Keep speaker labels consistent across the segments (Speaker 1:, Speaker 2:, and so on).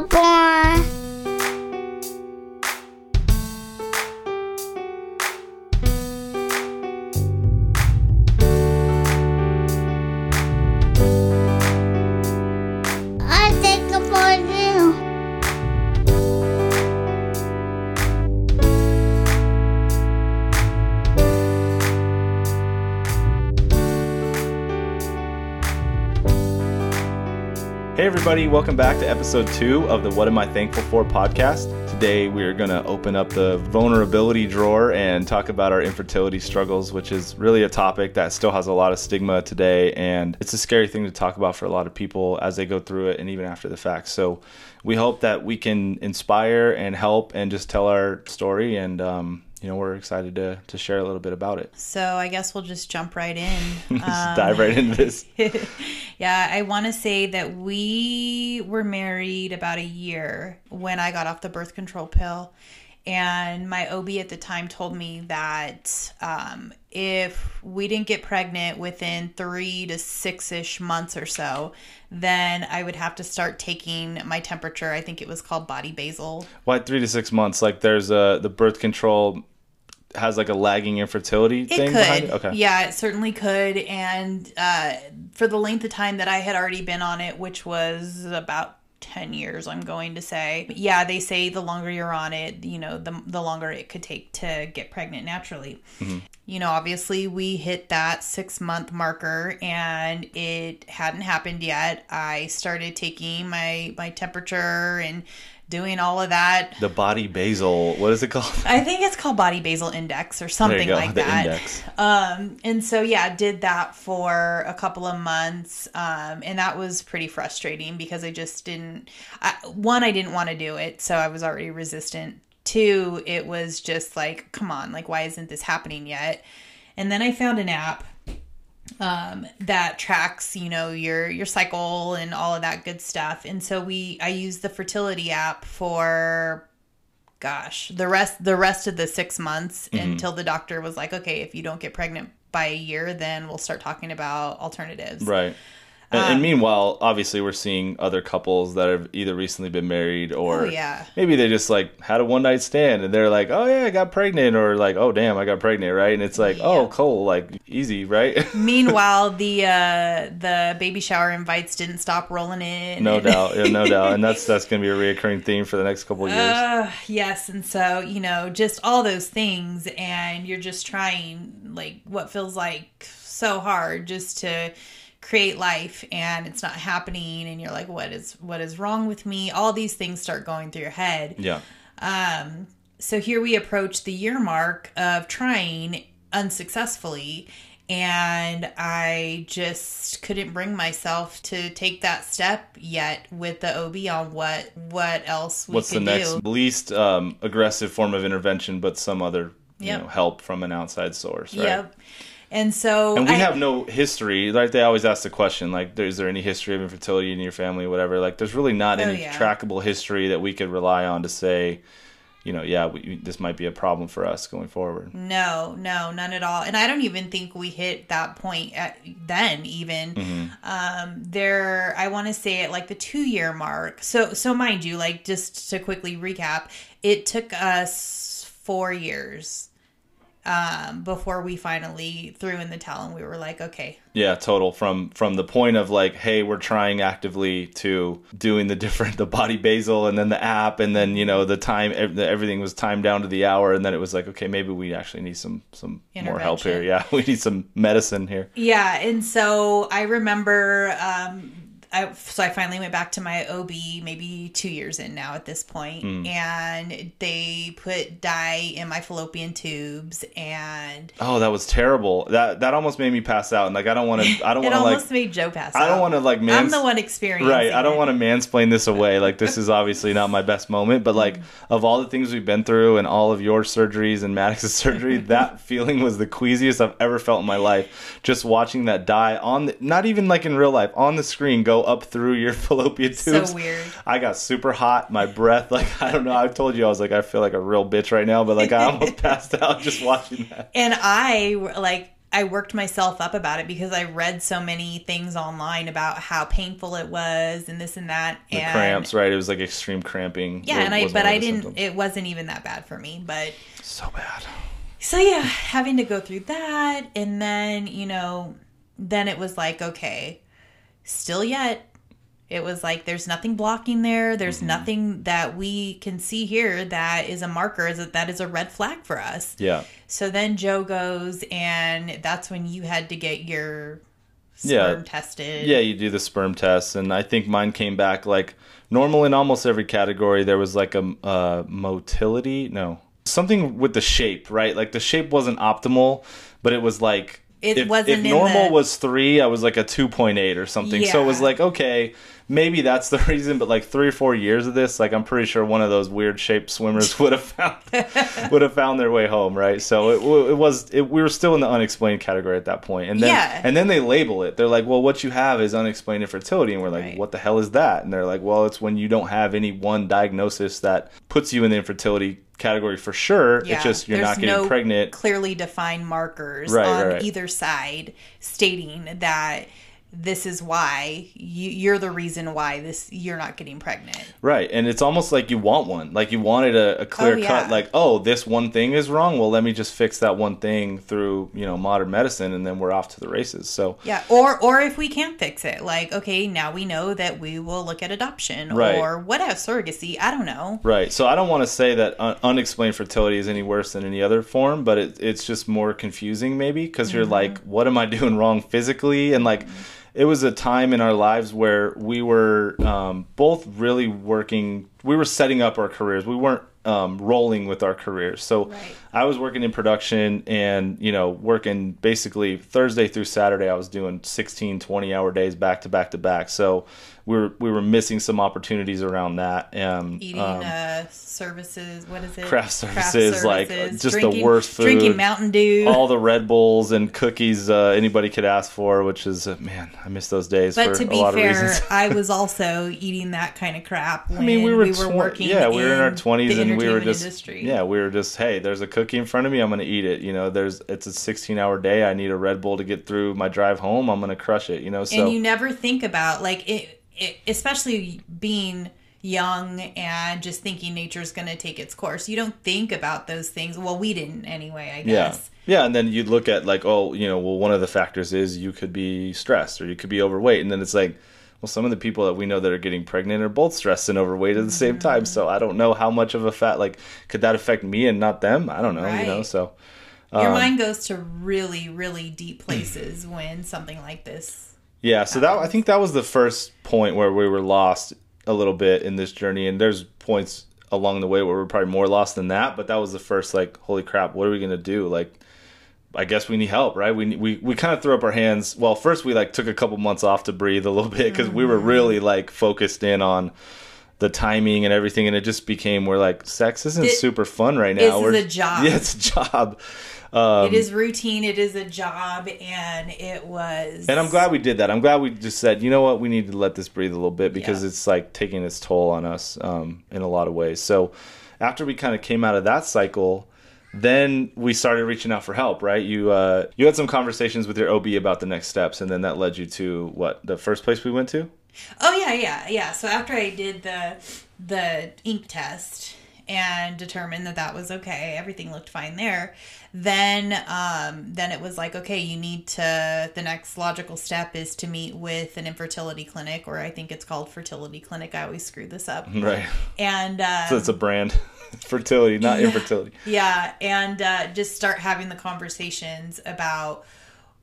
Speaker 1: boy.
Speaker 2: Everybody, welcome back to episode two of the What Am I Thankful For podcast. Today, we are going to open up the vulnerability drawer and talk about our infertility struggles, which is really a topic that still has a lot of stigma today. And it's a scary thing to talk about for a lot of people as they go through it and even after the fact. So, we hope that we can inspire and help and just tell our story. And, um, you know, we're excited to, to share a little bit about it.
Speaker 3: So I guess we'll just jump right in. Um,
Speaker 2: dive right into this.
Speaker 3: yeah, I want to say that we were married about a year when I got off the birth control pill. And my OB at the time told me that um, if we didn't get pregnant within three to six ish months or so, then I would have to start taking my temperature. I think it was called body basal.
Speaker 2: Why three to six months? Like, there's a, the birth control has like a lagging infertility
Speaker 3: It
Speaker 2: thing
Speaker 3: could.
Speaker 2: behind it? Okay.
Speaker 3: Yeah, it certainly could. And uh, for the length of time that I had already been on it, which was about 10 years, I'm going to say. Yeah, they say the longer you're on it, you know, the, the longer it could take to get pregnant naturally.
Speaker 2: Mm-hmm.
Speaker 3: You know, obviously, we hit that six month marker and it hadn't happened yet. I started taking my, my temperature and doing all of that.
Speaker 2: The body basal, what is it called?
Speaker 3: I think it's called body basal index or something
Speaker 2: go,
Speaker 3: like
Speaker 2: the
Speaker 3: that.
Speaker 2: index.
Speaker 3: Um, and so yeah, did that for a couple of months, um, and that was pretty frustrating because I just didn't. I, one, I didn't want to do it, so I was already resistant. Two, it was just like, come on, like why isn't this happening yet? And then I found an app um, that tracks, you know, your your cycle and all of that good stuff. And so we, I use the fertility app for gosh the rest the rest of the six months until the doctor was like okay if you don't get pregnant by a year then we'll start talking about alternatives
Speaker 2: Right. And,
Speaker 3: Um,
Speaker 2: and meanwhile, obviously, we're seeing other couples that have either recently been married or
Speaker 3: Oh, yeah.
Speaker 2: maybe they just like had a one night stand and they're like, oh yeah, I got pregnant, or like, oh damn, I got pregnant, right? And it's like, oh,
Speaker 3: Yeah.
Speaker 2: cool, like easy, right?
Speaker 3: meanwhile the uh the baby shower invites didn't stop rolling in
Speaker 2: no doubt, yeah, no doubt, and that's that's gonna be a reoccurring theme for the next couple of years.
Speaker 3: Uh, yes, and so you know, just all those things, and you're just trying like what feels like so hard just to create life, and it's not happening, and you're like, what is what is wrong with me? All these things start going through your head.
Speaker 2: yeah,
Speaker 3: Um, so here we approach the year mark of trying unsuccessfully. And I just couldn't bring myself to take that step yet with the OB on what what else we
Speaker 2: what's the next
Speaker 3: do.
Speaker 2: least um, aggressive form of intervention, but some other you
Speaker 3: Yep.
Speaker 2: know help from an outside source, right?
Speaker 3: Yep. And so
Speaker 2: And we
Speaker 3: I-
Speaker 2: have no history. Like they always ask the question, like, "Is there any history of infertility in your family, whatever?" Like, there's really not
Speaker 3: Oh,
Speaker 2: any
Speaker 3: yeah.
Speaker 2: trackable history that we could rely on to say, you know, yeah, we, this might be a problem for us going forward.
Speaker 3: No, no, none at all. And I don't even think we hit that point at then even.
Speaker 2: Mm-hmm.
Speaker 3: Um there I want to say at like the 2 year mark. So so mind you, like just to quickly recap, it took us 4 years um before we finally threw in the towel and we were like, okay,
Speaker 2: Yeah, total. From from the point of like, hey, we're trying actively to doing the different the body basal and then the app and then you know the time everything was timed down to the hour and then it was like, okay, maybe we actually need some some more help here. Yeah, we need some medicine here.
Speaker 3: Yeah, and so I remember um I, so I finally went back to my OB maybe two years in now at this point,
Speaker 2: Hmm.
Speaker 3: and they put dye in my fallopian tubes, and
Speaker 2: Oh, that was terrible. That that almost made me pass out. And like, I don't want to. I don't want to
Speaker 3: almost
Speaker 2: like.
Speaker 3: made Joe pass.
Speaker 2: I don't want to like
Speaker 3: I'm the one experiencing.
Speaker 2: Right. I don't
Speaker 3: it.
Speaker 2: want to mansplain this away. Like this is obviously not my best moment, but like of all the things we've been through and all of your surgeries and Maddox's surgery, that feeling was the queasiest I've ever felt in my life. Just watching that dye on the, not even like in real life, on the screen go up through your fallopian tubes.
Speaker 3: So weird.
Speaker 2: I got super hot. My breath, like I don't know. I told you I was like I feel like a real bitch right now, but like I almost passed out just watching that.
Speaker 3: And I like I worked myself up about it because I read so many things online about how painful it was and this and that.
Speaker 2: The
Speaker 3: and
Speaker 2: cramps, right? It was like extreme cramping.
Speaker 3: Yeah,
Speaker 2: wa-
Speaker 3: and I but I didn't.
Speaker 2: symptoms.
Speaker 3: It wasn't even that bad for me, but
Speaker 2: so bad.
Speaker 3: so yeah, having to go through that, and then you know, then it was like okay, still yet. It was like there's nothing blocking there. There's
Speaker 2: Mm-hmm.
Speaker 3: nothing that we can see here that is a marker that that is a red flag for us.
Speaker 2: Yeah.
Speaker 3: So then Joe goes, and that's when you had to get your
Speaker 2: Yeah.
Speaker 3: sperm tested.
Speaker 2: Yeah, you do the sperm test, and I think mine came back like normal in almost every category. There was like a uh, motility, no, something with the shape, right? Like the shape wasn't optimal, but it was like
Speaker 3: It
Speaker 2: if,
Speaker 3: wasn't
Speaker 2: if normal
Speaker 3: the-
Speaker 2: was three, I was like a two point eight or something. So it was like okay, maybe that's the reason. But like three or four years of this, like I'm pretty sure one of those weird shaped swimmers would have found would have found their way home, right? So it, it was it, we were still in the unexplained category at that point, and then
Speaker 3: Yeah.
Speaker 2: and then they label it. They're like, well, what you have is unexplained infertility, and we're like,
Speaker 3: Right.
Speaker 2: what the hell is that? And they're like, well, it's when you don't have any one diagnosis that puts you in the infertility category for sure.
Speaker 3: Yeah,
Speaker 2: It's just you're
Speaker 3: there's
Speaker 2: not getting
Speaker 3: no
Speaker 2: pregnant.
Speaker 3: Clearly defined markers
Speaker 2: Right,
Speaker 3: on
Speaker 2: right, right.
Speaker 3: either side stating that this is why you, you're the reason why this you're not getting pregnant.
Speaker 2: Right, and it's almost like you want one, like you wanted a, a clear
Speaker 3: Oh, yeah.
Speaker 2: cut, like oh, this one thing is wrong. Well, let me just fix that one thing through you know modern medicine, and then we're off to the races. So
Speaker 3: Yeah, or or if we can't fix it, like okay, now we know that we will look at adoption
Speaker 2: Right.
Speaker 3: or whatever surrogacy. I don't know.
Speaker 2: Right. So I don't want to say that un- unexplained fertility is any worse than any other form, but it, it's just more confusing maybe because you're mm-hmm. like, what am I doing wrong physically? And like, mm-hmm. It was a time in our lives where we were um, both really working, we were setting up our careers. We weren't um, rolling with our careers. So
Speaker 3: Right.
Speaker 2: I was working in production and, you know, working basically Thursday through Saturday. I was doing 16, 20 hour days back to back to back. So we were, we were missing some opportunities around that. Um,
Speaker 3: Eating
Speaker 2: um,
Speaker 3: uh, services, what is it?
Speaker 2: craft services, like, just the worst food.
Speaker 3: Drinking Mountain Dew.
Speaker 2: all the Red Bulls and cookies uh, anybody could ask for, which is uh, man, I miss those days
Speaker 3: but
Speaker 2: for
Speaker 3: to
Speaker 2: a
Speaker 3: be
Speaker 2: lot of
Speaker 3: fair. I was also eating that kind of crap.
Speaker 2: I mean, we were, tw-
Speaker 3: working.
Speaker 2: Yeah, we were in our twenties, and we were just
Speaker 3: industry.
Speaker 2: yeah, we were just hey, there's a cookie in front of me, I'm gonna eat it. You know, there's it's a 16 hour day. I need a Red Bull to get through my drive home. I'm gonna crush it. You know, so
Speaker 3: and you never think about like it especially being young and just thinking nature's going to take its course you don't think about those things well we didn't anyway i guess
Speaker 2: Yeah, Yeah, and then you'd look at like, oh, you know, well, one of the factors is you could be stressed or you could be overweight, and then it's like, well, some of the people that we know that are getting pregnant are both stressed and overweight at the same time.
Speaker 3: Mm-hmm.
Speaker 2: So I don't know how much of a fat like could that affect me and not them. I don't know, you know. So
Speaker 3: your
Speaker 2: Um,
Speaker 3: mind goes to really really deep places when something like this
Speaker 2: yeah, so that I think that was the first point where we were lost a little bit in this journey, and there's points along the way where we're probably more lost than that. But that was the first like, holy crap, what are we gonna do? Like. I guess we need help, right? We we we kind of threw up our hands. Well, first we like took a couple months off to breathe a little bit because we were mm-hmm. really like focused in on the timing and everything, and it just became we're like sex isn't
Speaker 3: It-
Speaker 2: super fun right now.
Speaker 3: this is
Speaker 2: we're,
Speaker 3: a job.
Speaker 2: Yeah, it's a job. Um,
Speaker 3: it is routine it is a job and it was
Speaker 2: and I'm glad we did that. I'm glad we just said, you know what, we need to let this breathe a little bit because
Speaker 3: Yeah.
Speaker 2: it's like taking its toll on us um, in a lot of ways. So after we kind of came out of that cycle, then we started reaching out for help. Right? You uh, you had some conversations with your OB about the next steps, and then that led you to what the first place we went to.
Speaker 3: Oh yeah, yeah, yeah. So after I did the the ink test and determined that that was okay, everything looked fine there. Then um then it was like okay, you need to the next logical step is to meet with an infertility clinic or I think it's called fertility clinic. I always screw this up.
Speaker 2: Right.
Speaker 3: And um,
Speaker 2: So it's a brand, fertility, not
Speaker 3: Yeah.
Speaker 2: infertility.
Speaker 3: yeah, and uh, just start having the conversations about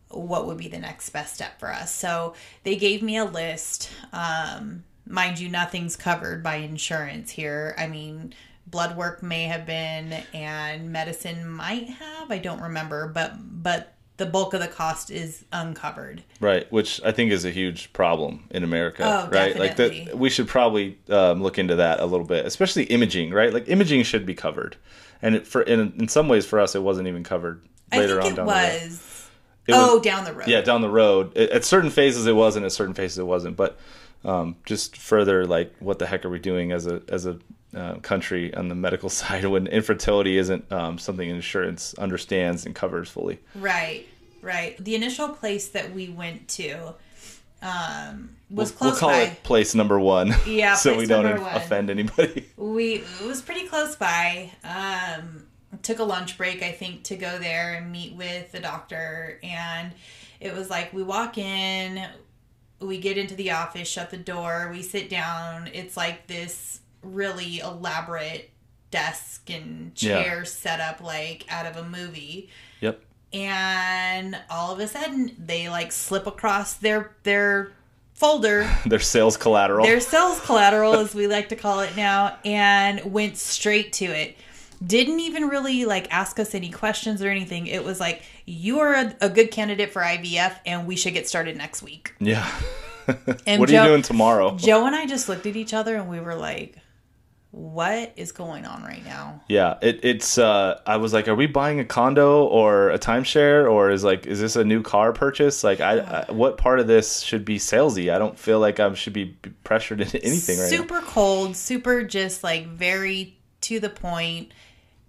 Speaker 3: what would be the next best step for us. So they gave me a list. Um, mind you, nothing's covered by insurance here. I mean, blood work may have been, and medicine might have. I don't remember, but but the bulk of the cost is uncovered.
Speaker 2: Right, which I think is a huge problem in America,
Speaker 3: Oh,
Speaker 2: right? Like that we should probably um, look into that a little bit, especially imaging, right? Like imaging should be covered. And it, for in, in some ways for us it wasn't even covered later
Speaker 3: I think
Speaker 2: on
Speaker 3: it
Speaker 2: down the road.
Speaker 3: was.
Speaker 2: It was-
Speaker 3: oh, down the road.
Speaker 2: Yeah, down the road. At at certain phases it was and at certain phases it wasn't, but um, just further like what the heck are we doing as a as a uh, country on the medical side when infertility isn't um, something insurance understands and covers fully.
Speaker 3: Right. Right. The initial place that we went to um, was
Speaker 2: we'll,
Speaker 3: close
Speaker 2: we'll call
Speaker 3: by.
Speaker 2: it place number one.
Speaker 3: Yeah,
Speaker 2: so we don't
Speaker 3: one.
Speaker 2: offend anybody.
Speaker 3: We it was pretty close by. Um, took a lunch break, I think, to go there and meet with the doctor, and it was like we walk in, we get into the office, shut the door, we sit down. It's like this really elaborate desk and chair set up like out of a movie
Speaker 2: Yep.
Speaker 3: and all of a sudden they like slip across their their folder
Speaker 2: Their sales collateral.
Speaker 3: their sales collateral as we like to call it now and went straight to it didn't even really like ask us any questions or anything it was like you are a, a good candidate for ivf and we should get started next week
Speaker 2: yeah.
Speaker 3: And
Speaker 2: what are
Speaker 3: Joe-
Speaker 2: you doing tomorrow?
Speaker 3: joe and i just looked at each other and we were like what is going on right now
Speaker 2: Yeah, it, it's. Uh, I was like, are we buying a condo or a timeshare, or is like, is this a new car purchase? Like, I, I what part of this should be salesy? I don't feel like I should be pressured into anything right now.
Speaker 3: super cold, super just like very to the point.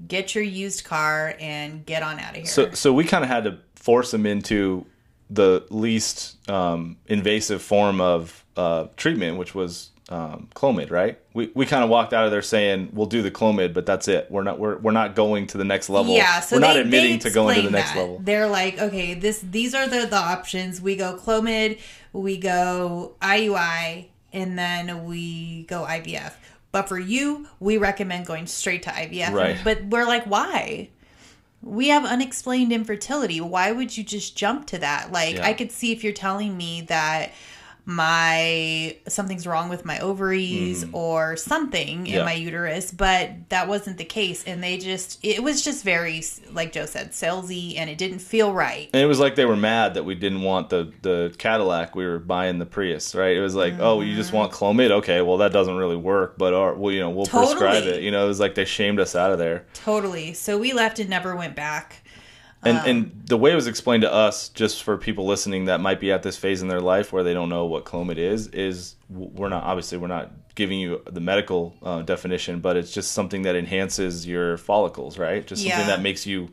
Speaker 3: Get your used car and get on out of here.
Speaker 2: So, so we kind of had to force him into the least um, invasive form of uh, treatment, which was um, Clomid. Right? We we kind of walked out of there saying we'll do the Clomid, but that's it. We're not we're, we're not going to the next level.
Speaker 3: yeah, so
Speaker 2: we're not
Speaker 3: they,
Speaker 2: admitting to going to the next
Speaker 3: that.
Speaker 2: level.
Speaker 3: They're like, okay, this these are the the options. We go Clomid, we go IUI, and then we go IVF. But for you, we recommend going straight to IVF.
Speaker 2: Right.
Speaker 3: But we're like, why? We have unexplained infertility. Why would you just jump to that? Like,
Speaker 2: Yeah.
Speaker 3: I could see if you're telling me that my something's wrong with my ovaries or something
Speaker 2: Mm-hmm. Yeah.
Speaker 3: in my uterus, but that wasn't the case. And they just, it was just very, like Joe said, salesy, and it didn't feel right.
Speaker 2: And it was like they were mad that we didn't want the the Cadillac. We were buying the Prius, right? It was like, oh, you just want Clomid? Okay, well that doesn't really work, but our, well, you know, we'll prescribe it. You know, it was like they shamed us out of there.
Speaker 3: Totally. So we left and never went back.
Speaker 2: And
Speaker 3: Um,
Speaker 2: and the way it was explained to us, just for people listening that might be at this phase in their life where they don't know what Clomid is, is we're not obviously we're not giving you the medical uh, definition, but it's just something that enhances your follicles, right? Just something
Speaker 3: Yeah.
Speaker 2: that makes you.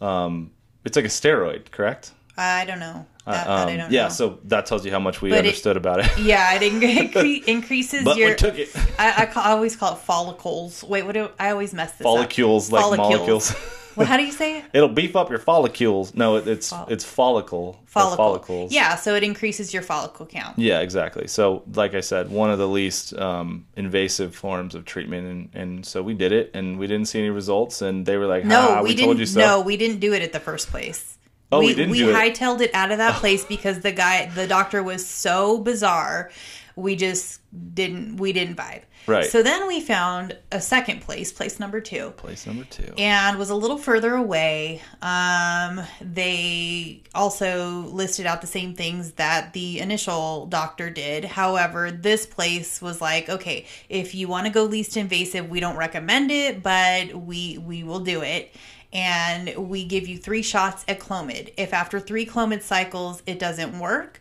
Speaker 2: Um, it's like a steroid, correct?
Speaker 3: I don't know. That, that
Speaker 2: Um,
Speaker 3: I don't
Speaker 2: yeah,
Speaker 3: know.
Speaker 2: so that tells you how much we
Speaker 3: But it-
Speaker 2: understood about it.
Speaker 3: yeah, it incre- increases
Speaker 2: but
Speaker 3: your.
Speaker 2: we took it.
Speaker 3: I, I, call, I always call it follicles. Wait, what do I always mess this
Speaker 2: Follicules,
Speaker 3: up?
Speaker 2: like
Speaker 3: Follicules.
Speaker 2: molecules.
Speaker 3: Well, how do you say it?
Speaker 2: It'll beef up your follicles. No, it, it's
Speaker 3: Fol-
Speaker 2: it's follicle.
Speaker 3: Follicle.
Speaker 2: Follicles.
Speaker 3: Yeah, so it increases your follicle count.
Speaker 2: Yeah, exactly. So, like I said, one of the least um, invasive forms of treatment, and, and so we did it, and we didn't see any results, and they were like,
Speaker 3: No,
Speaker 2: "Ha,
Speaker 3: we,
Speaker 2: we,
Speaker 3: didn't.
Speaker 2: told you so."
Speaker 3: No, we didn't do it at the first place.
Speaker 2: Oh, we
Speaker 3: we,
Speaker 2: didn't
Speaker 3: we
Speaker 2: do it.
Speaker 3: hightailed it out of that place because the guy, the doctor, was so bizarre. We just didn't. We didn't vibe.
Speaker 2: Right.
Speaker 3: So then we found a second place, place number two.
Speaker 2: Place number two.
Speaker 3: and was a little further away. Um, they also listed out the same things that the initial doctor did. However, this place was like, okay, if you want to go least invasive, we don't recommend it, but we we will do it. And we give you three shots at Clomid. If after three Clomid cycles it doesn't work,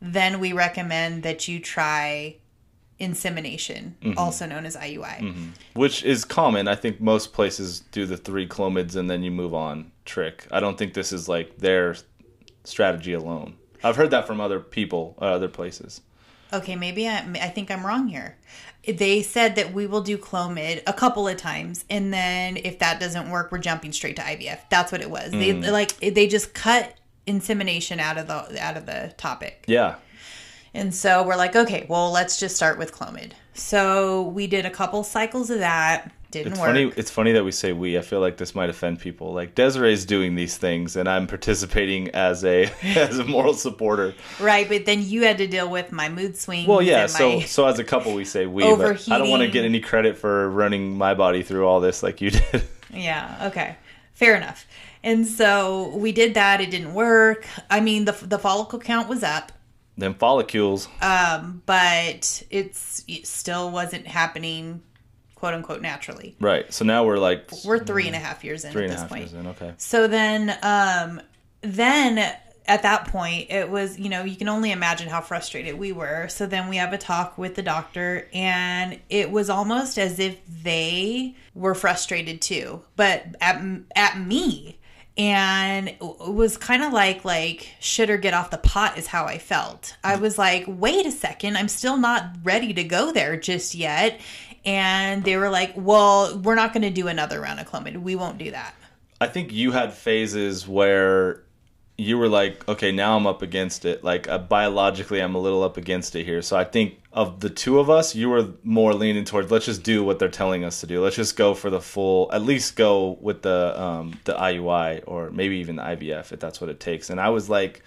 Speaker 3: then we recommend that you try insemination, mm-hmm. also known as IUI. Mm-hmm.
Speaker 2: Which is common. I think most places do the three clomids and then you move on trick. I don't think this is like their strategy alone. I've heard that from other people, uh, other places.
Speaker 3: Okay, maybe I, I think I'm wrong here. They said that we will do Clomid a couple of times, and then if that doesn't work, we're jumping straight to IVF. That's what it was. They mm. like they just cut insemination out of the out of the topic,
Speaker 2: Yeah.
Speaker 3: and so we're like, okay, well, let's just start with Clomid. So we did a couple cycles of that. Didn't
Speaker 2: It's
Speaker 3: work.
Speaker 2: funny. It's funny that we say we. I feel like this might offend people. Like Desiree's doing these things, and I'm participating as a as a moral supporter.
Speaker 3: Right, but then you had to deal with my mood swings.
Speaker 2: Well, yeah. So so as a couple, we say we. But I don't want to get any credit for running my body through all this like you did.
Speaker 3: Yeah, okay. Fair enough. And so we did that. It didn't work. I mean, the, the follicle count was up,
Speaker 2: Them follicles.
Speaker 3: um, but it's, it still wasn't happening, quote unquote, naturally.
Speaker 2: right. So now we're like
Speaker 3: We're three and a half years in
Speaker 2: three
Speaker 3: at
Speaker 2: and a half
Speaker 3: point.
Speaker 2: years in. Okay.
Speaker 3: So then, um, then at that point, it was, you know, you can only imagine how frustrated we were. So then we have a talk with the doctor, and it was almost as if they were frustrated too, but at, at me. And it was kind of like like shit or get off the pot is how I felt. I was like, wait a second, I'm still not ready to go there just yet. And they were like, well, we're not going to do another round of Clomid. We won't do that.
Speaker 2: I think you had phases where you were like, okay, now I'm up against it. Like uh, biologically, I'm a little up against it here. So I think of the two of us, you were more leaning towards let's just do what they're telling us to do. Let's just go for the full, at least go with the um, the IUI or maybe even the IVF if that's what it takes. And I was like,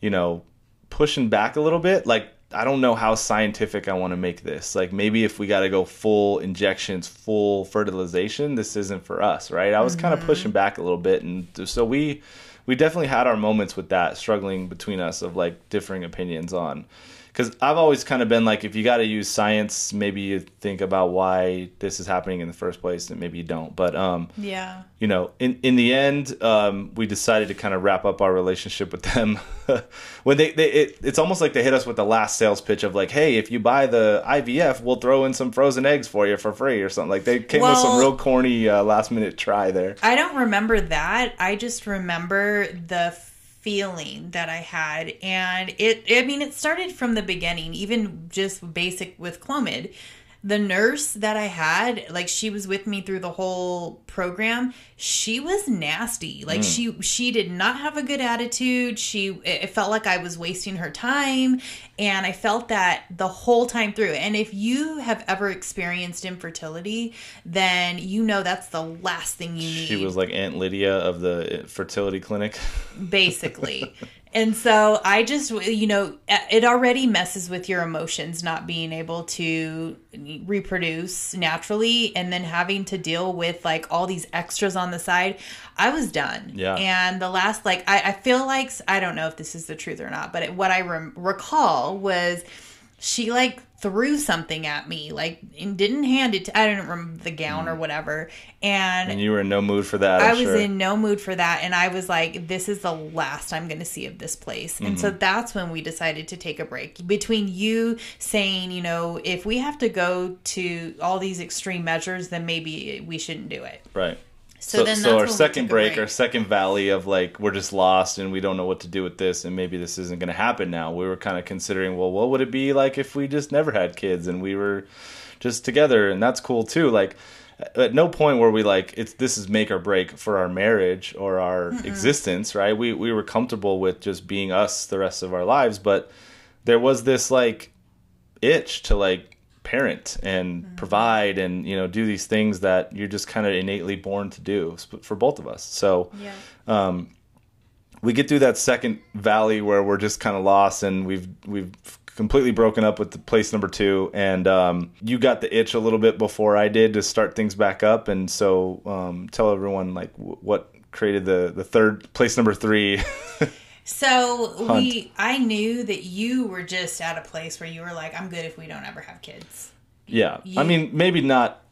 Speaker 2: you know, pushing back a little bit. Like I don't know how scientific I want to make this. Like maybe if we got to go full injections, full fertilization, this isn't for us, right? I was kind of pushing back a little bit, and so we we definitely had our moments with that, struggling between us of like differing opinions on. Because I've always kind of been like, if you got to use science, maybe you think about why this is happening in the first place, and maybe you don't. But um,
Speaker 3: Yeah.
Speaker 2: you know, in in the end, um, we decided to kind of wrap up our relationship with them. when they, they it, it's almost like they hit us with the last sales pitch of like, hey, if you buy the IVF, we'll throw in some frozen eggs for you for free or something. Like they came with some real corny uh, last minute try there.
Speaker 3: I don't remember that. I just remember the feeling that I had. And it, I mean, it started from the beginning, even just basic with Clomid. The nurse that I had, like she was with me through the whole program. She was nasty. Like mm. she she did not have a good attitude. She it felt like I was wasting her time, and I felt that the whole time through. And if you have ever experienced infertility, then you know that's the last thing you need
Speaker 2: She was like Aunt Lydia of the fertility clinic.
Speaker 3: basically. And so I just, you know, it already messes with your emotions not being able to reproduce naturally and then having to deal with like all these extras on the side. I was done.
Speaker 2: Yeah.
Speaker 3: And the last, like, I, I feel like, I don't know if this is the truth or not, but it, what I rem- recall was she like threw something at me, like, and didn't hand it to, I don't remember the gown or whatever. And
Speaker 2: And you were in no mood for that.
Speaker 3: I
Speaker 2: I'm
Speaker 3: was
Speaker 2: sure.
Speaker 3: in no mood for that. And I was like, this is the last I'm going to see of this place. And
Speaker 2: Mm-hmm.
Speaker 3: so that's when we decided to take a break. Between you saying, you know, if we have to go to all these extreme measures, then maybe we shouldn't do it.
Speaker 2: right.
Speaker 3: So,
Speaker 2: So, so, our second
Speaker 3: a
Speaker 2: break, our second valley of like we're just lost and we don't know what to do with this and maybe this isn't going to happen now. We were kind of considering, well, what would it be like if we just never had kids and we were just together and that's cool too. Like at no point were we like it's this is make or break for our marriage or our existence, right? We we were comfortable with just being us the rest of our lives, but there was this like itch to like parent and provide and you know do these things that you're just kind of innately born to do for both of us. So
Speaker 3: Yeah.
Speaker 2: we get through that second valley where we're just kind of lost and we've we've completely broken up with the place number two and um, you got the itch a little bit before i did to start things back up. And so um, tell everyone like w- what created the the third place number three
Speaker 3: So we, I knew that you were just at a place where you were like, I'm good if we don't ever have kids.
Speaker 2: Yeah.
Speaker 3: You-
Speaker 2: I mean, maybe not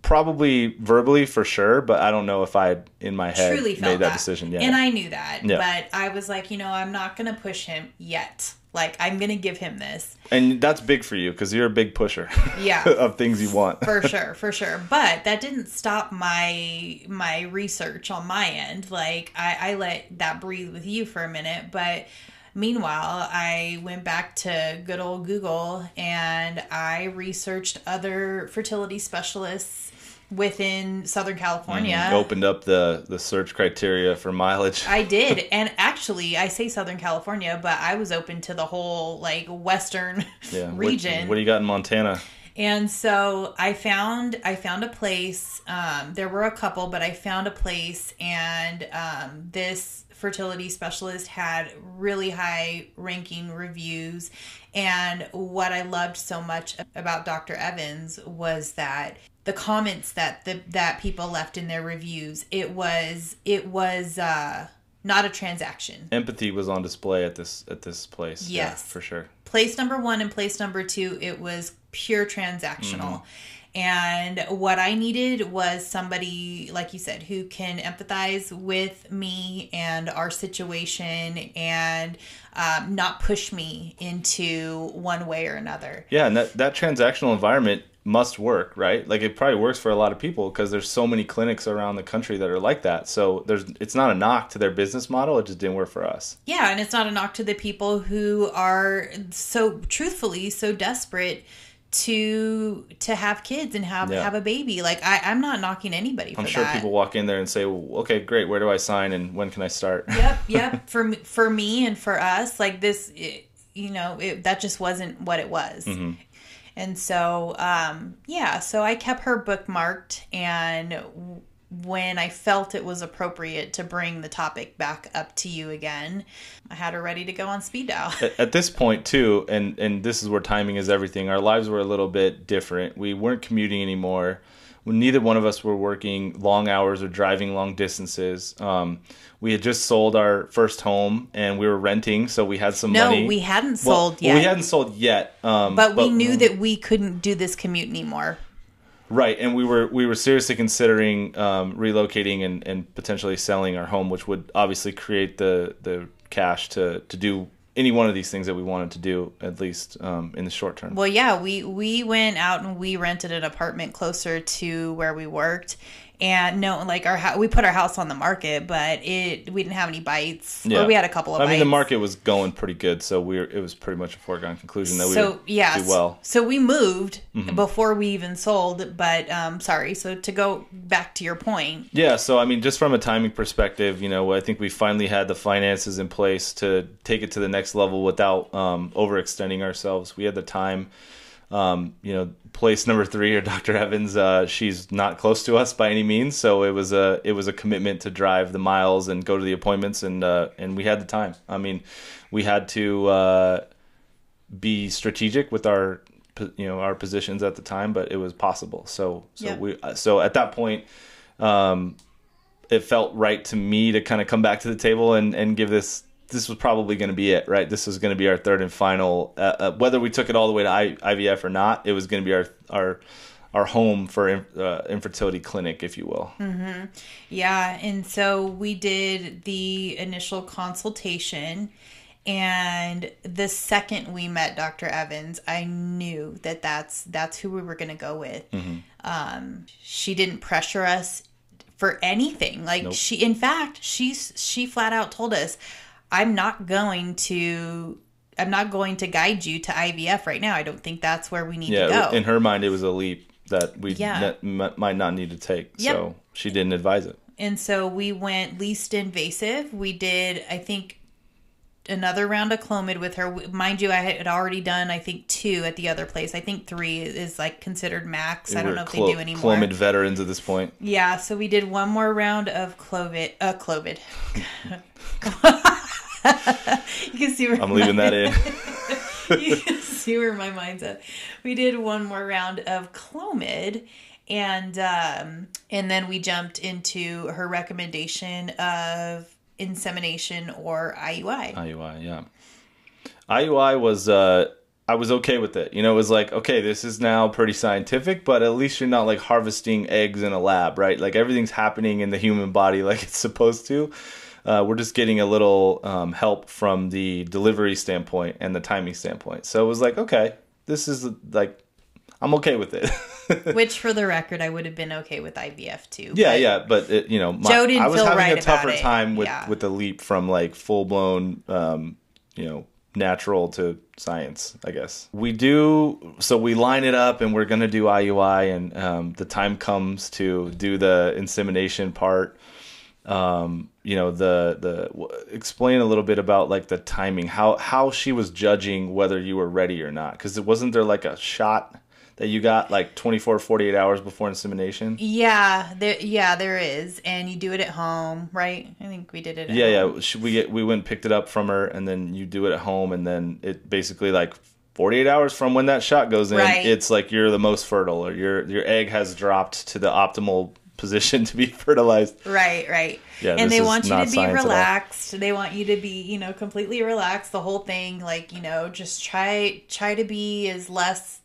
Speaker 2: probably verbally for sure, but I don't know if I in my head made that, decision. Yeah.
Speaker 3: And I knew that.
Speaker 2: Yeah.
Speaker 3: But I was like, you know, I'm not going to push him yet. Like, I'm going to give him this.
Speaker 2: and that's big for you because you're a big pusher
Speaker 3: Yeah.
Speaker 2: of things you want.
Speaker 3: for sure for sure but that didn't stop my my research on my end like i i let that breathe with you for a minute but meanwhile i went back to good old google and i researched other fertility specialists within southern california
Speaker 2: You opened up the the search criteria for mileage.
Speaker 3: I did. And actually, I say Southern California, but I was open to the whole like Western
Speaker 2: yeah. What-
Speaker 3: region.
Speaker 2: What, do you got in Montana?
Speaker 3: And so I found I found a place. Um, there were a couple, but I found a place, and um, this fertility specialist had really high ranking reviews. And what I loved so much about Dr. Evans was that the comments that the that people left in their reviews it was it was uh, not a transaction.
Speaker 2: Empathy was on display at this at this place. Yeah,
Speaker 3: Yes.
Speaker 2: for sure.
Speaker 3: place number one and place number two, it was pure transactional. And what I needed was somebody, like you said, who can empathize with me and our situation and um, not push me into one way or another.
Speaker 2: Yeah, and that, that transactional environment, must work, right? Like it probably works for a lot of people because there's so many clinics around the country that are like that. So there's it's not a knock to their business model. It just didn't work for us.
Speaker 3: Yeah, and it's not a knock to the people who are so truthfully so desperate to to have kids and have
Speaker 2: Yeah.
Speaker 3: have a baby. Like I, I'm not knocking anybody
Speaker 2: I'm sure
Speaker 3: that.
Speaker 2: people walk in there and say, well, "Okay, great. Where do I sign and when can I start?"
Speaker 3: yep, yep. For me, for me and for us, like this, it, you know, it, that just wasn't what it was.
Speaker 2: Mm-hmm.
Speaker 3: And so, um, yeah, so I kept her bookmarked, and when I felt it was appropriate to bring the topic back up to you again, I had her ready to go on speed dial.
Speaker 2: at, this point too and and this is where timing is everything our lives were a little bit different we weren't commuting anymore neither one of us were working long hours or driving long distances um, we had just sold our first home and we were renting so we had some
Speaker 3: no,
Speaker 2: money No,
Speaker 3: we hadn't
Speaker 2: Well,
Speaker 3: sold
Speaker 2: well,
Speaker 3: yet.
Speaker 2: we hadn't sold yet um,
Speaker 3: but we knew that we couldn't do this commute anymore.
Speaker 2: Right, and we were we were seriously considering um, relocating and, and potentially selling our home, which would obviously create the the cash to to do any one of these things that we wanted to do, at least um, in the short term.
Speaker 3: Well, yeah, we we went out and we rented an apartment closer to where we worked, and no, like our we put our house on the market, but it we didn't have any bites. Or we had a couple of.
Speaker 2: I
Speaker 3: bites.
Speaker 2: mean, the market was going pretty good, so we were, it was pretty much a foregone conclusion that we
Speaker 3: So
Speaker 2: would
Speaker 3: yeah,
Speaker 2: do well. Mm-hmm.
Speaker 3: So we moved before we even sold, but um, sorry. So to go back to your point,
Speaker 2: Yeah, so I mean, just from a timing perspective, you know, I think we finally had the finances in place to take it to the next level without um, overextending ourselves. We had the time. Um, you know, place number three or Dr. Evans, uh, she's not close to us by any means, so it was a it was a commitment to drive the miles and go to the appointments, and uh, and we had the time. I mean, we had to uh, be strategic with our you know our positions at the time, but it was possible. So so
Speaker 3: Yeah.
Speaker 2: we so at that point um, it felt right to me to kind of come back to the table and, and give this. This was probably going to be it, right? This was going to be our third and final. Uh, uh, whether we took it all the way to I, IVF or not, it was going to be our our our home for uh, infertility clinic, if you will. Mm-hmm.
Speaker 3: yeah, and so we did the initial consultation. And the second we met Dr. Evans, I knew that that's that's who we were going to go with.
Speaker 2: Mm-hmm.
Speaker 3: Um, she didn't pressure us for anything. Like
Speaker 2: Nope.
Speaker 3: she, in fact, she's she flat out told us, "I'm not going to." I'm not going to guide you to IVF right now. I don't think that's where we need
Speaker 2: Yeah,
Speaker 3: to go.
Speaker 2: in her mind, it was a leap that we
Speaker 3: Yeah.
Speaker 2: ne- m- might not need to take.
Speaker 3: Yep.
Speaker 2: So she didn't advise it.
Speaker 3: And so we went least invasive. We did, I think, another round of Clomid with her. Mind you, I had already done, I think, two at the other place. I think three is like considered max. I don't know if
Speaker 2: Clo-
Speaker 3: they do anymore.
Speaker 2: Clomid veterans at this point.
Speaker 3: Yeah, so we did one more round of Clovid. Uh, Clovid. you can see where
Speaker 2: I'm leaving that in.
Speaker 3: you can see where my mind's at. We did one more round of Clomid, and um, and then we jumped into her recommendation of insemination or IUI.
Speaker 2: IUI, yeah. IUI was uh I was okay with it. You know, it was like, okay, this is now pretty scientific, but at least you're not like harvesting eggs in a lab, right? Like everything's happening in the human body like it's supposed to. Uh, we're just getting a little um, help from the delivery standpoint and the timing standpoint. So it was like, okay, this is like, I'm okay with it.
Speaker 3: Which, for the record, I would have been okay with IVF too.
Speaker 2: Yeah,
Speaker 3: but-
Speaker 2: yeah, but it, you know, my,
Speaker 3: Joe didn't
Speaker 2: I was
Speaker 3: feel
Speaker 2: having
Speaker 3: right
Speaker 2: a tougher time with
Speaker 3: Yeah.
Speaker 2: with the leap from like full blown, um, you know, natural to science. I guess we do. So we line it up, and we're gonna do IUI, and um, the time comes to do the insemination part. Um, you know, the the w- explain a little bit about like the timing, how how she was judging whether you were ready or not, because it wasn't there like a shot that you got like 24 48 hours before insemination
Speaker 3: Yeah, there, yeah, there is, and you do it at home, right? I think we did it. At
Speaker 2: Yeah,
Speaker 3: home.
Speaker 2: yeah. We get, we went and picked it up from her, and then you do it at home, and then it basically like 48 hours from when that shot goes in,
Speaker 3: Right.
Speaker 2: it's like you're the most fertile, or your your egg has dropped to the optimal position to be fertilized.
Speaker 3: Right, right.
Speaker 2: Yeah,
Speaker 3: and they want you to be
Speaker 2: science at all.
Speaker 3: relaxed. They want you to be, you know, completely relaxed the whole thing. Like, you know, just try try to be as less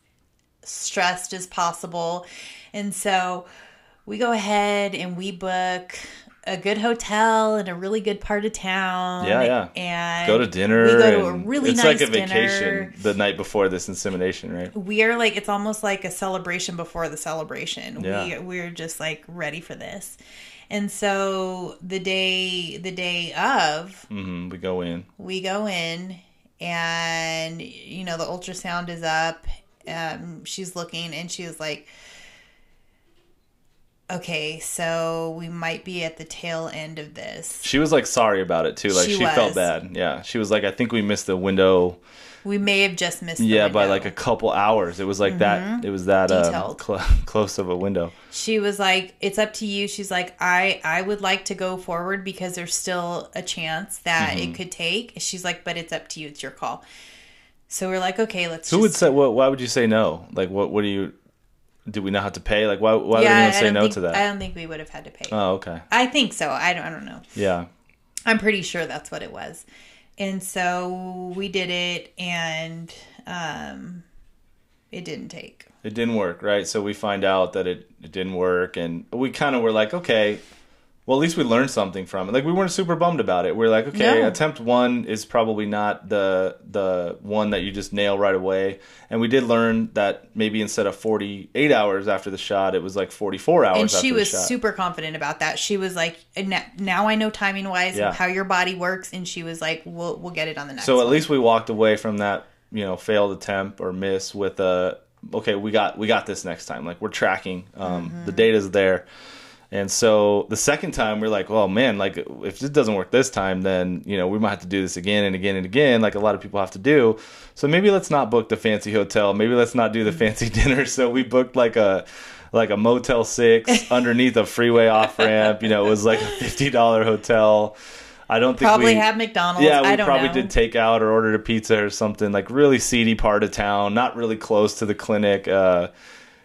Speaker 3: stressed as possible. And so we go ahead and we book a good hotel in a really good part of town.
Speaker 2: Yeah, yeah.
Speaker 3: And
Speaker 2: go to dinner.
Speaker 3: We go to a really
Speaker 2: it's
Speaker 3: nice
Speaker 2: like a vacation
Speaker 3: dinner.
Speaker 2: the night before this insemination, right?
Speaker 3: We are like it's almost like a celebration before the celebration.
Speaker 2: Yeah.
Speaker 3: We we're just like ready for this. And so the day the day of,
Speaker 2: hmm We go in.
Speaker 3: we go in and you know the ultrasound is up um, she's looking and she was like okay so we might be at the tail end of this
Speaker 2: She was like sorry about it too. Like
Speaker 3: She
Speaker 2: she, felt bad. Yeah. She was like, I think we missed the window.
Speaker 3: we may have just missed the
Speaker 2: yeah, by like a couple hours. It was like that. It was that uh,
Speaker 3: Detailed.
Speaker 2: cl- close of a window.
Speaker 3: she was like it's up to you she's like i i would like to go forward because there's still a chance that
Speaker 2: Mm-hmm.
Speaker 3: it could take she's like but it's up to you it's your call so we're like okay let's
Speaker 2: Who
Speaker 3: just
Speaker 2: would say? What? Why would you say no? Like, what? What do you? Do we not have to pay? Like, why? Why would
Speaker 3: yeah,
Speaker 2: anyone say no
Speaker 3: think,
Speaker 2: to that?
Speaker 3: I don't think we would have had to pay.
Speaker 2: oh, okay.
Speaker 3: I think so. I don't. I don't know.
Speaker 2: Yeah.
Speaker 3: I'm pretty sure that's what it was. And so we did it, and um, it didn't take.
Speaker 2: It didn't work, right? So we find out that it, it didn't work, and we kind of were like, okay, well, at least we learned something from it. Like we weren't super bummed about it. We're like, okay,
Speaker 3: No.
Speaker 2: attempt one is probably not the the one that you just nail right away. And we did learn that maybe instead of 48 hours after the shot, it was like 44 hours.
Speaker 3: And she was super confident about that. She was like, "Now now I know timing wise
Speaker 2: Yeah.
Speaker 3: how your body works." And she was like, "We'll we'll get it on the next."
Speaker 2: So at
Speaker 3: one."
Speaker 2: least we walked away from that, you know, failed attempt or miss with a okay, we got we got this next time. Like we're tracking. Um,
Speaker 3: Mm-hmm.
Speaker 2: The data's there. And so the second time we're like, well, man, like if this doesn't work this time, then you know we might have to do this again and again and again, like a lot of people have to do. So maybe let's not book the fancy hotel. Maybe let's not do the
Speaker 3: Mm-hmm.
Speaker 2: fancy dinner. So we booked like a like a Motel Six underneath a freeway off ramp. You know, it was like a fifty dollar hotel. I don't think we
Speaker 3: probably
Speaker 2: we,
Speaker 3: had McDonald's.
Speaker 2: yeah, we
Speaker 3: I don't
Speaker 2: probably
Speaker 3: know.
Speaker 2: did takeout or ordered a pizza or something like really seedy part of town, not really close to the clinic. Uh,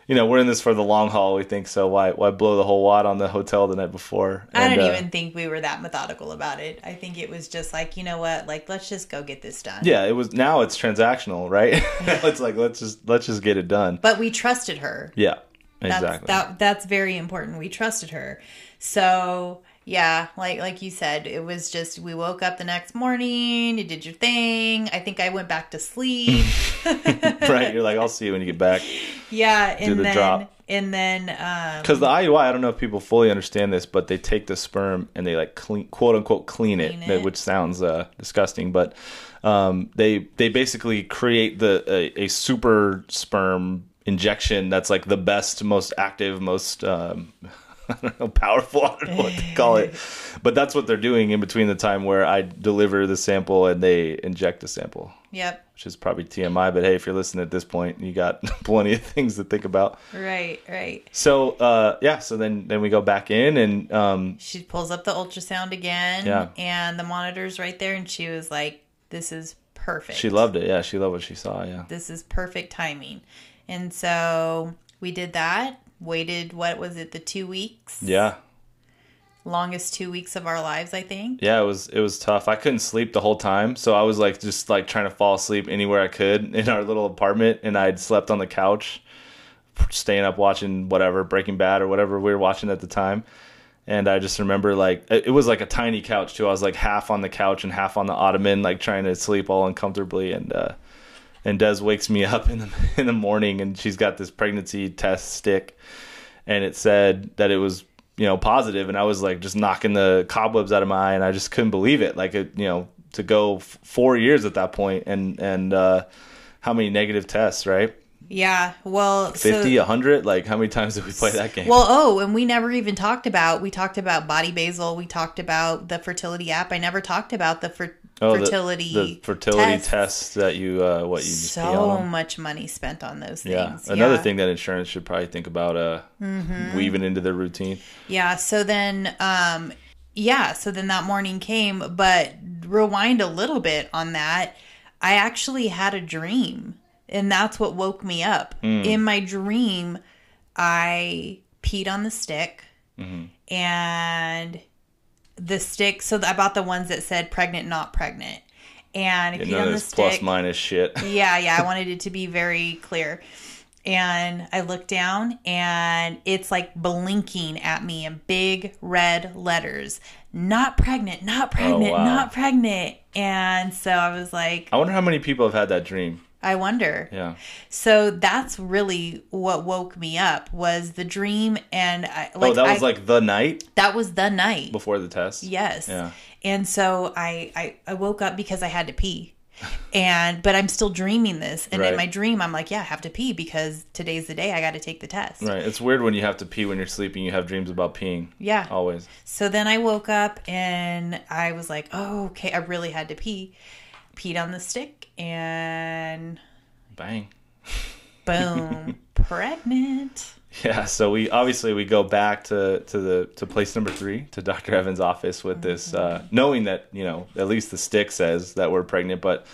Speaker 2: you know, we're in this for the long haul. We think so. Why why blow the whole wad on the hotel the night before?
Speaker 3: I
Speaker 2: And,
Speaker 3: don't
Speaker 2: uh,
Speaker 3: even think we were that methodical about it. I think it was just like, you know what? Like, let's just go get this done.
Speaker 2: Yeah, it was. Now it's transactional, right? it's like let's just let's just get it done.
Speaker 3: But we trusted her.
Speaker 2: Yeah,
Speaker 3: That's,
Speaker 2: exactly.
Speaker 3: That that's very important. We trusted her. So yeah, like like you said, it was just we woke up the next morning. You did your thing. I think I went back to sleep.
Speaker 2: right. You're like, I'll see you when you get back.
Speaker 3: yeah, and
Speaker 2: the
Speaker 3: then
Speaker 2: drop.
Speaker 3: and then um,
Speaker 2: Because the IUI, I don't know if people fully understand this, but they take the sperm and they like clean, quote unquote, clean it,
Speaker 3: Clean
Speaker 2: that-
Speaker 3: it.
Speaker 2: which sounds uh, disgusting, but um, they they basically create the a, a super sperm injection that's like the best, most active, most um, I don't know, powerful. I don't know what to call it, but that's what they're doing in between the time where I deliver the sample and they inject the sample.
Speaker 3: Yep.
Speaker 2: Which is probably TMI, but hey, if you're listening at this point, you got plenty of things to think about.
Speaker 3: Right. Right.
Speaker 2: So uh, yeah, so then then we go back in and um,
Speaker 3: She pulls up the ultrasound again.
Speaker 2: Yeah.
Speaker 3: And the monitor's right there, and she was like, "This is perfect."
Speaker 2: she loved it. Yeah, she loved what she saw. Yeah,
Speaker 3: this is perfect timing. And so we did that. Waited, what was it, the two weeks?
Speaker 2: yeah,
Speaker 3: Longest two weeks of our lives, I think.
Speaker 2: yeah. It was it was tough. I couldn't sleep the whole time, so I was like just like trying to fall asleep anywhere I could in our little apartment, and I'd slept on the couch, staying up watching whatever Breaking Bad or whatever we were watching at the time. And I just remember like it it was like a tiny couch too. I was like half on the couch and half on the ottoman, like trying to sleep all uncomfortably. And uh, and Des wakes me up in the in the morning, and she's got this pregnancy test stick, and it said that it was you know positive, and I was like just knocking the cobwebs out of my eye, and I just couldn't believe it. Like it, you know, to go f- four years at that point, and and uh, how many negative tests, right?
Speaker 3: Yeah. Well,
Speaker 2: 50,
Speaker 3: so,
Speaker 2: 100? Like how many times did we play that game?
Speaker 3: well, oh, and we never even talked about. We talked about body basal. We talked about the fertility app. I never talked about the fer-
Speaker 2: Oh, the-
Speaker 3: fertility.
Speaker 2: the, fertility
Speaker 3: tests.
Speaker 2: tests that you uh, what you on
Speaker 3: much money spent on those
Speaker 2: Yeah,
Speaker 3: things.
Speaker 2: another
Speaker 3: Yeah.
Speaker 2: Thing that insurance should probably think about uh, weaving into their routine.
Speaker 3: Yeah, so then um yeah, so then that morning came, but rewind a little bit on that. I actually had a dream, and that's what woke me up. In my dream, I peed on the stick and the stick so I bought the ones that said pregnant not pregnant. And I
Speaker 2: You
Speaker 3: on the stick
Speaker 2: plus minus shit.
Speaker 3: yeah, yeah. I wanted it to be very clear. and I look down and it's like blinking at me in big red letters. Not pregnant, not oh, pregnant,
Speaker 2: wow.
Speaker 3: not pregnant. And so I was like,
Speaker 2: I wonder how many people have had that dream.
Speaker 3: I wonder.
Speaker 2: Yeah.
Speaker 3: So that's really what woke me up was the dream and I oh, like
Speaker 2: oh, that was
Speaker 3: I-
Speaker 2: like the night
Speaker 3: that was the night.
Speaker 2: before the test.
Speaker 3: Yes.
Speaker 2: Yeah.
Speaker 3: And so I, I I woke up because I had to pee. And but I'm still dreaming this. And
Speaker 2: Right.
Speaker 3: in my dream I'm like, yeah, I have to pee because today's the day I got to take the test.
Speaker 2: Right. It's weird when you have to pee when you're sleeping. You have dreams about peeing.
Speaker 3: Yeah.
Speaker 2: Always.
Speaker 3: So then I woke up and I was like, oh, okay, I really had to pee. Peed on the stick and
Speaker 2: Bang.
Speaker 3: boom, pregnant.
Speaker 2: Yeah, so we obviously we go back to, to the to place number three to Dr. Evans' office with this, uh, knowing that you know at least the stick says that we're pregnant, but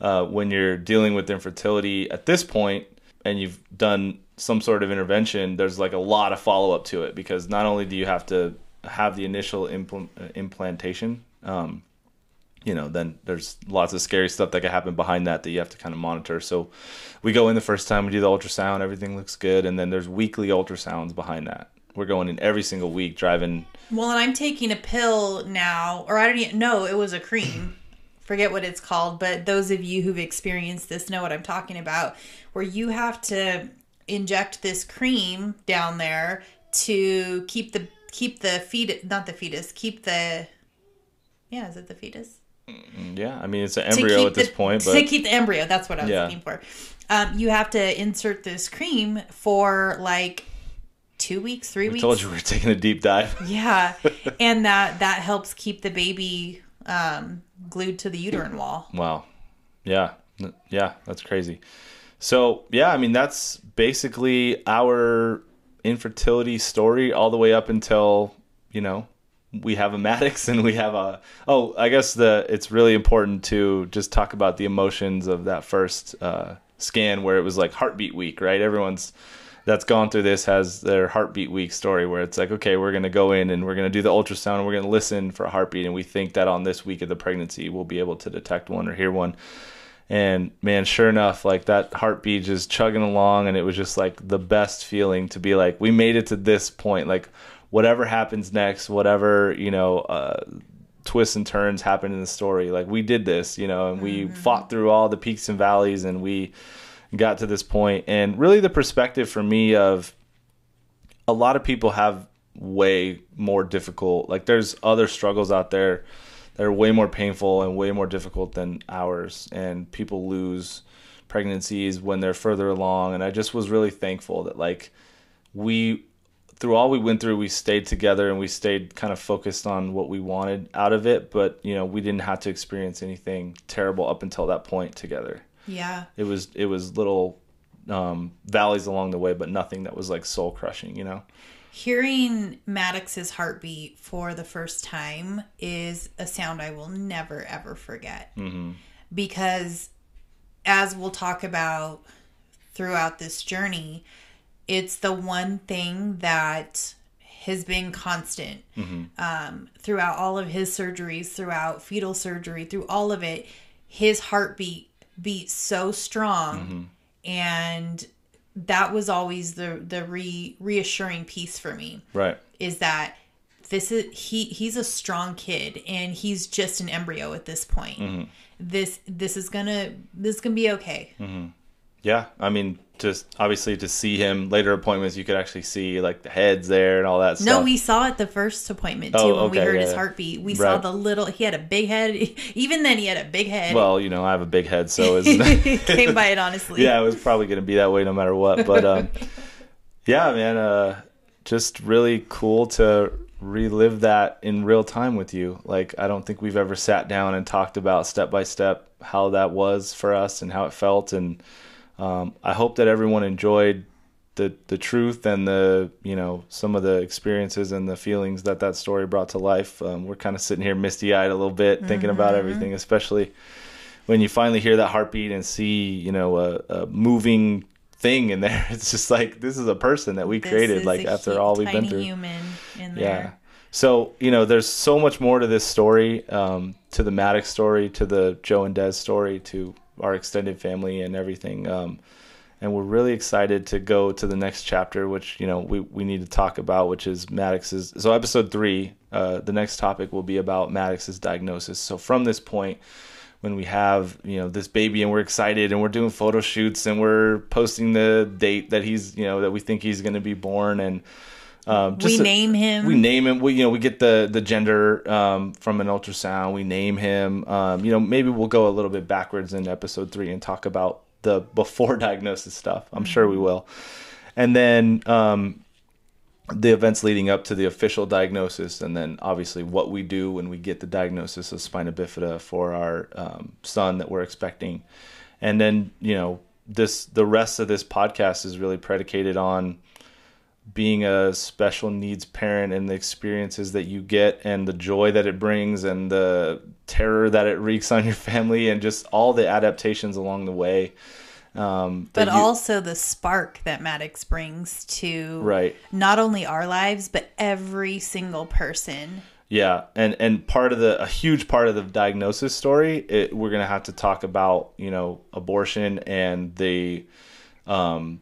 Speaker 2: uh, when you're dealing with infertility at this point and you've done some sort of intervention, there's like a lot of follow up to it because not only do you have to have the initial impl- uh, implantation, um, you know, then there's lots of scary stuff that can happen behind that that you have to kind of monitor. So we go in the first time, we do the ultrasound, everything looks good, and then there's weekly ultrasounds behind that. We're going in every single week, driving.
Speaker 3: Well, and I'm taking a pill now, or I don't even know, it was a cream. Forget what it's called, but those of you who've experienced this know what I'm talking about, where you have to inject this cream down there to keep the keep the fetus not the fetus, keep the yeah, is it the fetus?
Speaker 2: Yeah, I mean it's an embryo at this
Speaker 3: the-
Speaker 2: point,
Speaker 3: to keep the embryo. That's what I was
Speaker 2: Yeah.
Speaker 3: looking for. Um, you have to insert this cream for like two weeks, three
Speaker 2: we
Speaker 3: weeks.
Speaker 2: told you we are taking a deep dive.
Speaker 3: Yeah, and that that helps keep the baby um, glued to the uterine wall.
Speaker 2: Wow. Yeah. Yeah, that's crazy. So, yeah, I mean, that's basically our infertility story all the way up until, you know, we have a Maddox and we have a Oh, I guess the it's really important to just talk about the emotions of that first uh scan where it was like heartbeat week, right? Everyone's that's gone through this has their heartbeat week story where it's like, okay, we're to go in and we're to do the ultrasound and we're to listen for a heartbeat. And we think that on this week of the pregnancy, we'll be able to detect one or hear one. And man, sure enough, like that heartbeat just chugging along. And it was just like the best feeling to be like, we made it to this point. Like, whatever happens next, whatever, you know, uh, twists and turns happen in the story, like, we did this, you know, and we fought through all the peaks and valleys and we, got to this point. And really the perspective for me of a lot of people have way more difficult like there's other struggles out there that are way more painful and way more difficult than ours. And people lose pregnancies when they're further along. And I just was really thankful that like we through all we went through we stayed together and we stayed kind of focused on what we wanted out of it but you know we didn't have to experience anything terrible up until that point together
Speaker 3: Yeah,
Speaker 2: it was it was little um, valleys along the way, but nothing that was like soul crushing, you know.
Speaker 3: hearing Maddox's heartbeat for the first time is a sound I will never ever forget. Because, as we'll talk about throughout this journey, it's the one thing that has been constant mm-hmm. um, throughout all of his surgeries, throughout fetal surgery, through all of it. His heartbeat beats so strong, mm-hmm. and that was always the the re, reassuring piece for me
Speaker 2: Right.
Speaker 3: is that this is he he's a strong kid and he's just an embryo at this point. Mm-hmm. This this is gonna this is gonna be okay.
Speaker 2: Yeah. I mean, just obviously to see him later appointments, you could actually see like the heads there and all that stuff.
Speaker 3: No, we saw it the first appointment too
Speaker 2: Oh,
Speaker 3: when we heard
Speaker 2: yeah,
Speaker 3: his heartbeat. We saw the little he had a big head. Even then he had a big head.
Speaker 2: well, you know, I have a big head, so it's
Speaker 3: Came by it honestly.
Speaker 2: yeah, it was probably going to be that way no matter what. But um, yeah, man, uh, just really cool to relive that in real time with you. Like, I don't think we've ever sat down and talked about step by step how that was for us and how it felt. And um, I hope that everyone enjoyed the the truth and the you know some of the experiences and the feelings that that story brought to life. Um, we're kind of sitting here misty eyed a little bit, thinking about everything, especially when you finally hear that heartbeat and see you know a, a moving thing in there. It's just like this is a person that we
Speaker 3: This
Speaker 2: created like after all we've been through.
Speaker 3: human in
Speaker 2: yeah. so you know there's so much more to this story um, to the maddox story to the joe and Dez story to our extended family and everything um, and we're really excited to go to the next chapter, which you know we we need to talk about, which is Maddox's. So episode three, uh, the next topic will be about Maddox's diagnosis. So from this point, when we have you know this baby and we're excited and we're doing photo shoots and we're posting the date that he's you know that we think he's going to be born and um,
Speaker 3: we
Speaker 2: a-
Speaker 3: name him.
Speaker 2: we name him. We you know we get the the gender um, from an ultrasound. We name him. Um, you know maybe we'll go a little bit backwards in episode three and talk about the before diagnosis stuff. I'm sure we will. And then um, the events leading up to the official diagnosis, and then obviously what we do when we get the diagnosis of spina bifida for our um, son that we're expecting, and then you know this the rest of this podcast is really predicated on being a special needs parent and the experiences that you get and the joy that it brings and the terror that it wreaks on your family and just all the adaptations along the way. Um,
Speaker 3: but
Speaker 2: you-
Speaker 3: also the spark that Maddox brings to
Speaker 2: Right.
Speaker 3: not only our lives but every single person.
Speaker 2: Yeah, and and part of the a huge part of the diagnosis story, it, we're gonna have to talk about you know abortion and the, um,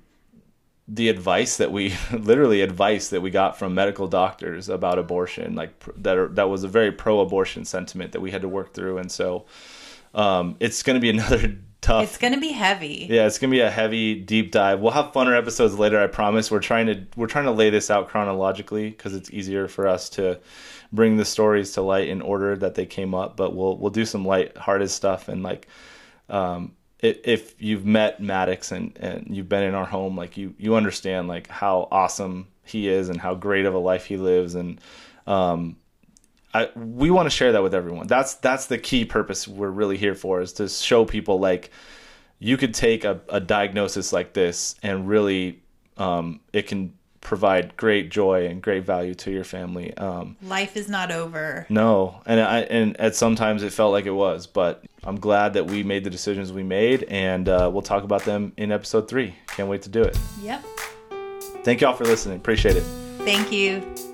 Speaker 2: the advice that we literally advice that we got from medical doctors about abortion, like that are, that was a very pro-abortion sentiment that we had to work through, and so um, it's gonna be another tough.
Speaker 3: It's going to be heavy.
Speaker 2: Yeah, it's gonna be a heavy deep dive. We'll have funner episodes later. I promise. We're trying to we're trying to lay this out chronologically because it's easier for us to bring the stories to light in order that they came up. But we'll we'll do some light-hearted stuff and like, um, if you've met Maddox and and you've been in our home, like you you understand like how awesome he is and how great of a life he lives and. Um, I, we want to share that with everyone. That's that's the key purpose we're really here for is to show people like you could take a, a diagnosis like this and really um, it can provide great joy and great value to your family. Um,
Speaker 3: Life is not over.
Speaker 2: no, and I and at sometimes it felt like it was, but I'm glad that we made the decisions we made, and uh, we'll talk about them in episode three. Can't wait to do it.
Speaker 3: Yep.
Speaker 2: Thank y'all for listening. Appreciate it.
Speaker 3: Thank you.